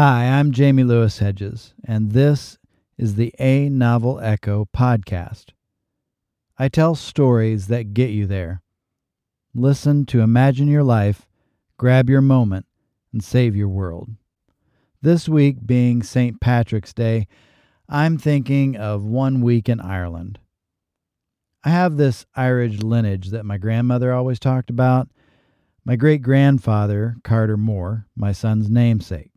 Hi, I'm Jamie Lewis Hedges, and this is the A Novel Echo podcast. I tell stories that get you there. Listen to imagine your life, grab your moment, and save your world. This week being St. Patrick's Day, I'm thinking of one week in Ireland. I have this Irish lineage that my grandmother always talked about. My great grandfather, Carter Moore, my son's namesake.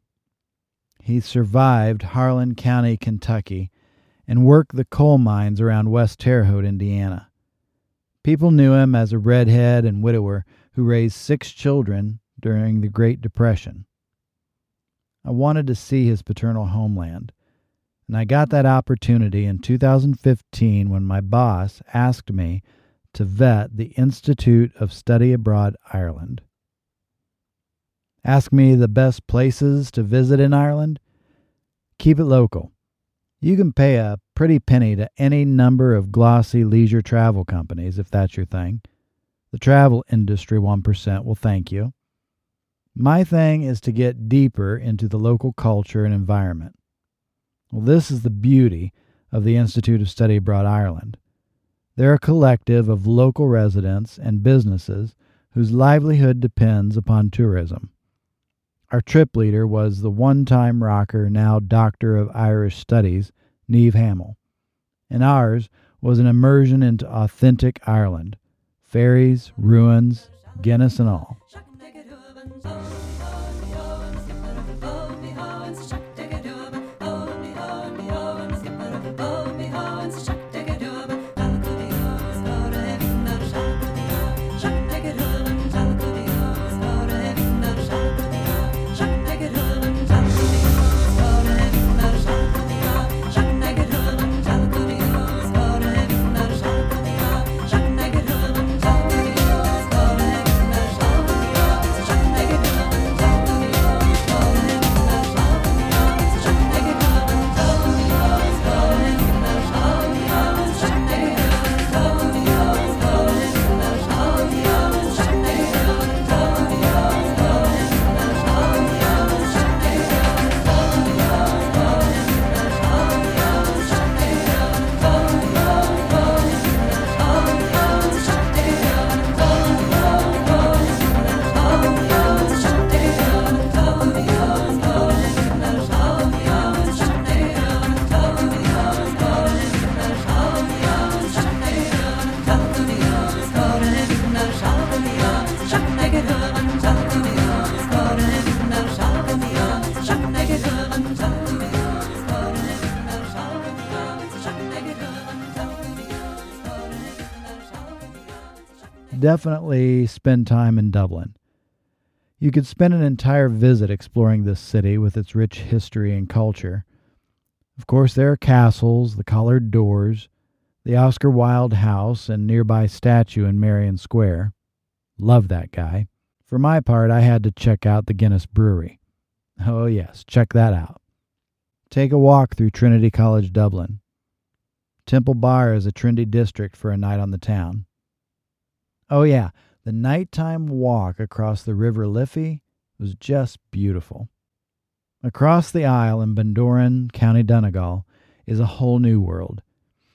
He survived Harlan County, Kentucky, and worked the coal mines around West Terre Haute, Indiana. People knew him as a redhead and widower who raised six children during the Great Depression. I wanted to see his paternal homeland, and I got that opportunity in 2015 when my boss asked me to vet the Institute of Study Abroad Ireland. Ask me the best places to visit in Ireland? Keep it local. You can pay a pretty penny to any number of glossy leisure travel companies if that's your thing. The travel industry 1% will thank you. My thing is to get deeper into the local culture and environment. Well, this is the beauty of the Institute of Study Abroad Ireland. They're a collective of local residents and businesses whose livelihood depends upon tourism. Our trip leader was the one time rocker, now Doctor of Irish Studies, Neve Hamill. And ours was an immersion into authentic Ireland fairies, ruins, Guinness, and all. Definitely spend time in Dublin. You could spend an entire visit exploring this city with its rich history and culture. Of course, there are castles, the collared doors, the Oscar Wilde house, and nearby statue in Merrion Square. Love that guy. For my part, I had to check out the Guinness Brewery. Oh, yes, check that out. Take a walk through Trinity College Dublin. Temple Bar is a trendy district for a night on the town. Oh, yeah, the nighttime walk across the River Liffey was just beautiful. Across the Isle in Bundoran, County Donegal, is a whole new world.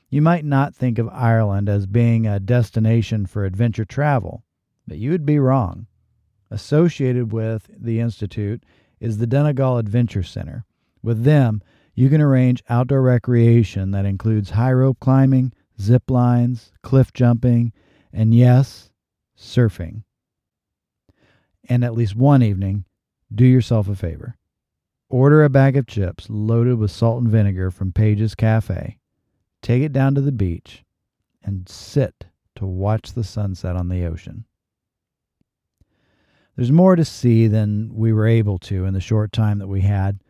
You might not think of Ireland as being a destination for adventure travel, but you would be wrong. Associated with the Institute is the Donegal Adventure Center. With them, you can arrange outdoor recreation that includes high rope climbing, zip lines, cliff jumping, and yes, surfing. And at least one evening, do yourself a favor. Order a bag of chips loaded with salt and vinegar from Page's Cafe. Take it down to the beach and sit to watch the sunset on the ocean. There's more to see than we were able to in the short time that we had.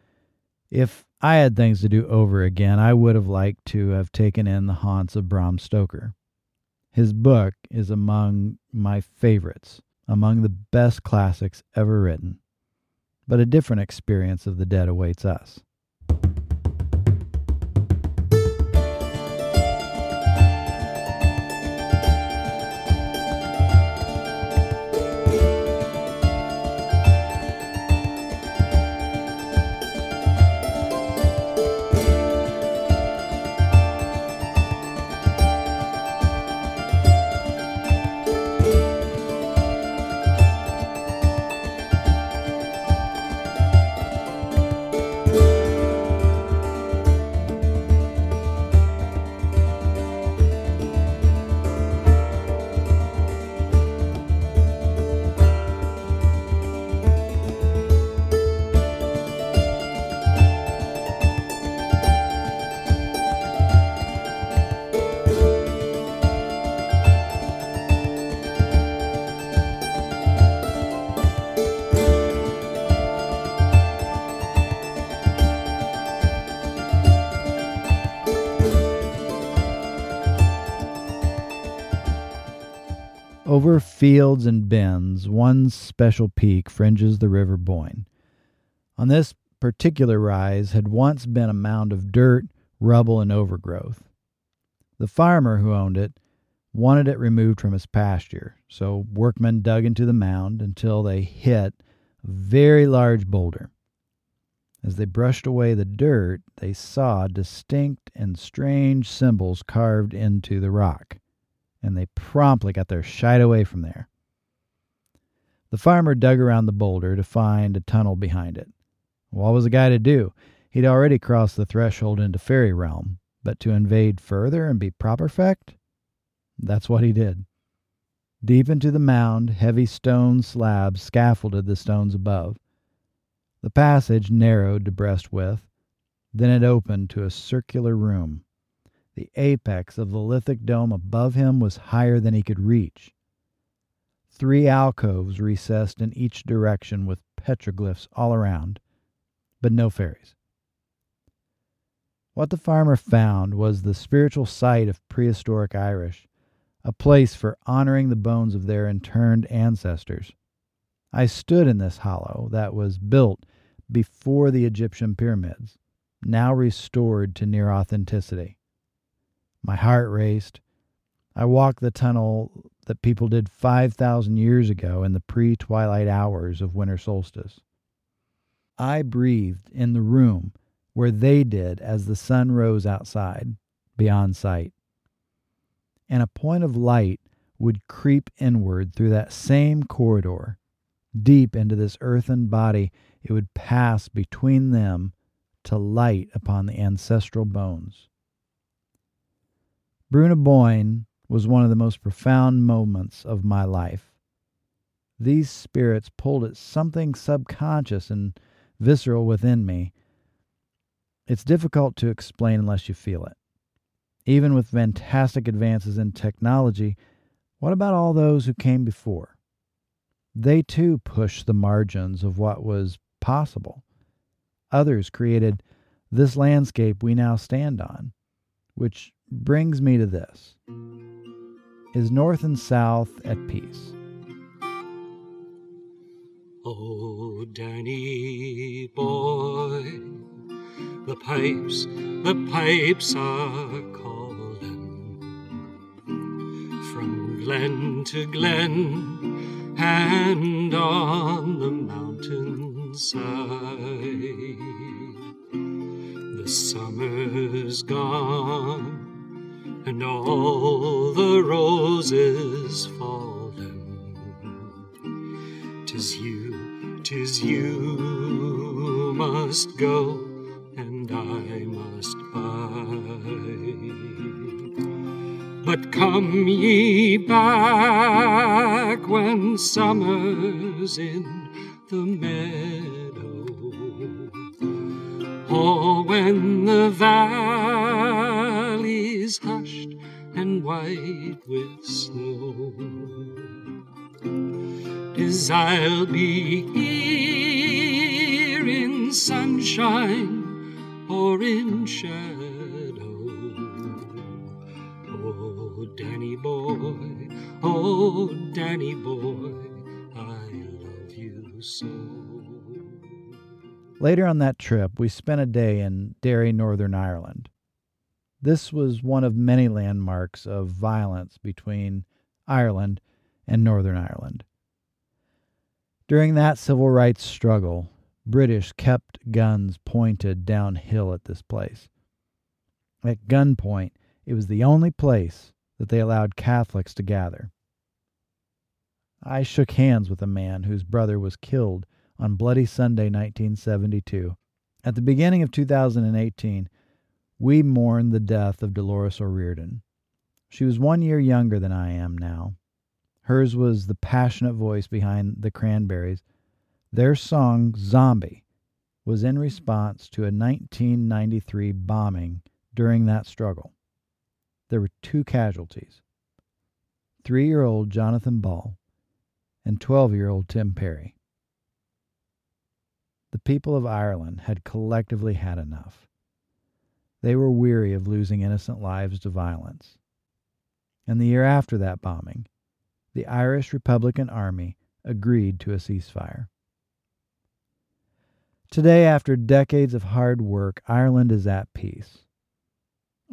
If I had things to do over again, I would have liked to have taken in the haunts of Bram Stoker. His book is among my favorites, among the best classics ever written. But a different experience of the dead awaits us. Fields and bends, one special peak fringes the River Boyne. On this particular rise had once been a mound of dirt, rubble, and overgrowth. The farmer who owned it wanted it removed from his pasture, so workmen dug into the mound until they hit a very large boulder. As they brushed away the dirt, they saw distinct and strange symbols carved into the rock, and they promptly got their shite away from there. The farmer dug around the boulder to find a tunnel behind it. What was the guy to do? He'd already crossed the threshold into fairy realm, but to invade further and be proper fecked? That's what he did. Deep into the mound, heavy stone slabs scaffolded the stones above. The passage narrowed to breast width. Then it opened to a circular room. The apex of the lithic dome above him was higher than he could reach. Three alcoves recessed in each direction with petroglyphs all around, but no fairies. What the farmer found was the spiritual site of prehistoric Irish, a place for honoring the bones of their interned ancestors. I stood in this hollow that was built before the Egyptian pyramids, now restored to near authenticity. My heart raced. I walked the tunnel that people did 5,000 years ago in the pre twilight hours of winter solstice. I breathed in the room where they did as the sun rose outside, beyond sight. And a point of light would creep inward through that same corridor, deep into this earthen body it would pass between them to light upon the ancestral bones. Brú na Bóinne was one of the most profound moments of my life. These spirits pulled at something subconscious and visceral within me. It's difficult to explain unless you feel it. Even with fantastic advances in technology, what about all those who came before? They too pushed the margins of what was possible. Others created this landscape we now stand on, which brings me to this Is North and South at peace? Oh, Danny boy, the pipes, the pipes are calling from glen to glen and on the mountain side. The summer's gone, and all the roses fallen. Tis you, tis you must go, and I must bide. But come ye back when summer's in the meadow. Or when the valley's white with snow. Is I'll be here in sunshine or in shadow. Oh, Danny boy, oh, Danny boy I love you so. Later on that trip, we spent a day in Derry, Northern Ireland. This was one of many landmarks of violence between Ireland and Northern Ireland. During that civil rights struggle, British kept guns pointed downhill at this place. At gunpoint, it was the only place that they allowed Catholics to gather. I shook hands with a man whose brother was killed on Bloody Sunday 1972. At the beginning of 2018, we mourned the death of Dolores O'Riordan. She was one year younger than I am now. Hers was the passionate voice behind the Cranberries. Their song, Zombie, was in response to a 1993 bombing during that struggle. There were two casualties three year old Jonathan Ball and 12 year old Tim Parry. The people of Ireland had collectively had enough. They were weary of losing innocent lives to violence. And the year after that bombing, the Irish Republican Army agreed to a ceasefire. Today, after decades of hard work, Ireland is at peace.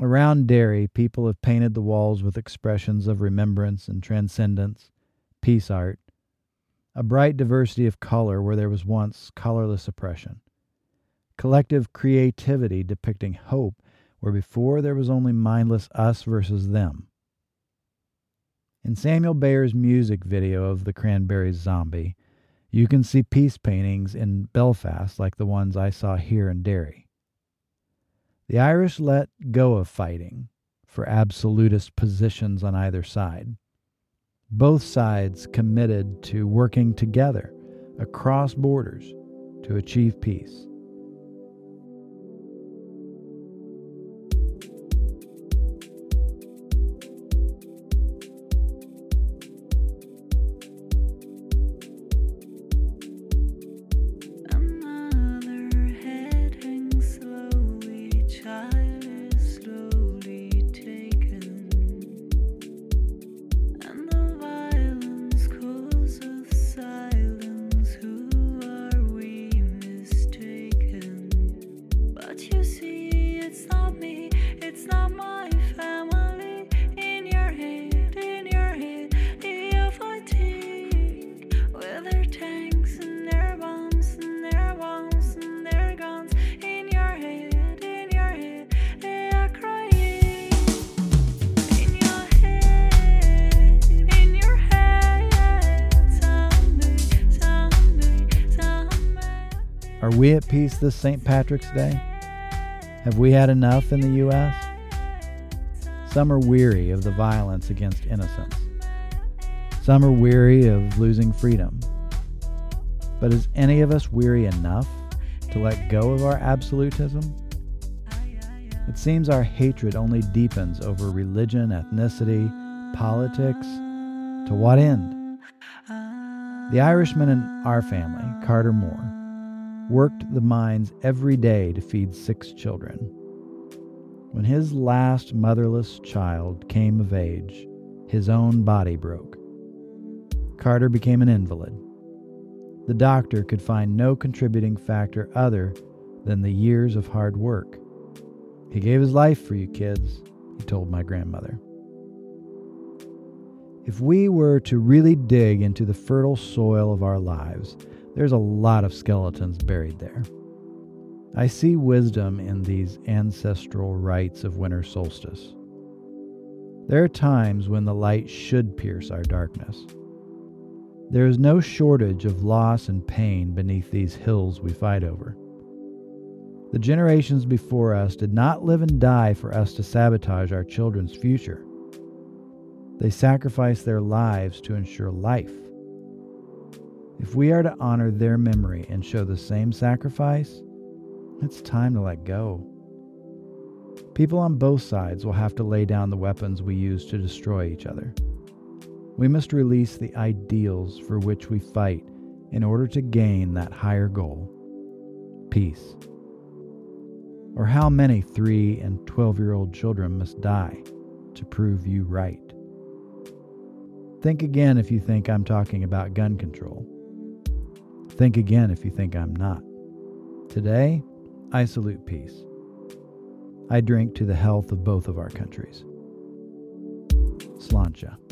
Around Derry, people have painted the walls with expressions of remembrance and transcendence, peace art, a bright diversity of color where there was once colorless oppression, collective creativity depicting hope where before there was only mindless us versus them. In Samuel Bayer's music video of the Cranberries Zombie, you can see peace paintings in Belfast like the ones I saw here in Derry. The Irish let go of fighting for absolutist positions on either side. Both sides committed to working together across borders to achieve peace. We at peace this St. Patrick's Day? Have we had enough in the U.S.? Some are weary of the violence against innocence. Some are weary of losing freedom. But is any of us weary enough to let go of our absolutism? It seems our hatred only deepens over religion, ethnicity, politics. To what end? The Irishman in our family, Carter Moore, worked the mines every day to feed six children. When his last motherless child came of age, his own body broke. Carter became an invalid. The doctor could find no contributing factor other than the years of hard work. He gave his life for you kids, he told my grandmother. If we were to really dig into the fertile soil of our lives, there's a lot of skeletons buried there. I see wisdom in these ancestral rites of winter solstice. There are times when the light should pierce our darkness. There is no shortage of loss and pain beneath these hills we fight over. The generations before us did not live and die for us to sabotage our children's future. They sacrificed their lives to ensure life. If we are to honor their memory and show the same sacrifice, it's time to let go. People on both sides will have to lay down the weapons we use to destroy each other. We must release the ideals for which we fight in order to gain that higher goal peace. Or how many 3 and 12 year old children must die to prove you right? Think again if you think I'm talking about gun control. Think again if you think I'm not. Today, I salute peace. I drink to the health of both of our countries. Sláinte.